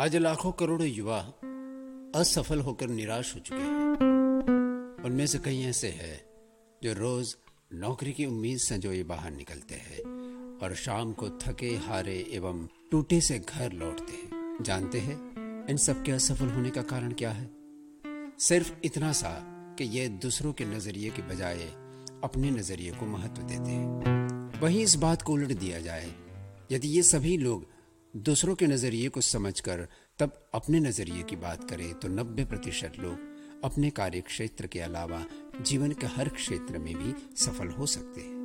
आज लाखों करोड़ों युवा असफल होकर निराश हो चुके हैं। उनमें से कई ऐसे हैं जो रोज नौकरी की उम्मीद संजोए बाहर निकलते हैं और शाम को थके, हारे एवं टूटे से घर लौटते हैं। जानते हैं इन सब के असफल होने का कारण क्या है? सिर्फ़ इतना सा कि ये दूसरों के नज़रिए के बजाय अपने नज़रिए को महत्व देते हैं। वहीं इस बात को उलट दिया जाए, यदि ये सभी लोग दूसरों के नज़रिए को समझकर तब अपने नज़रिए की बात करें तो 90 प्रतिशत लोग अपने कार्य क्षेत्र के अलावा जीवन के हर क्षेत्र में भी सफल हो सकते हैं।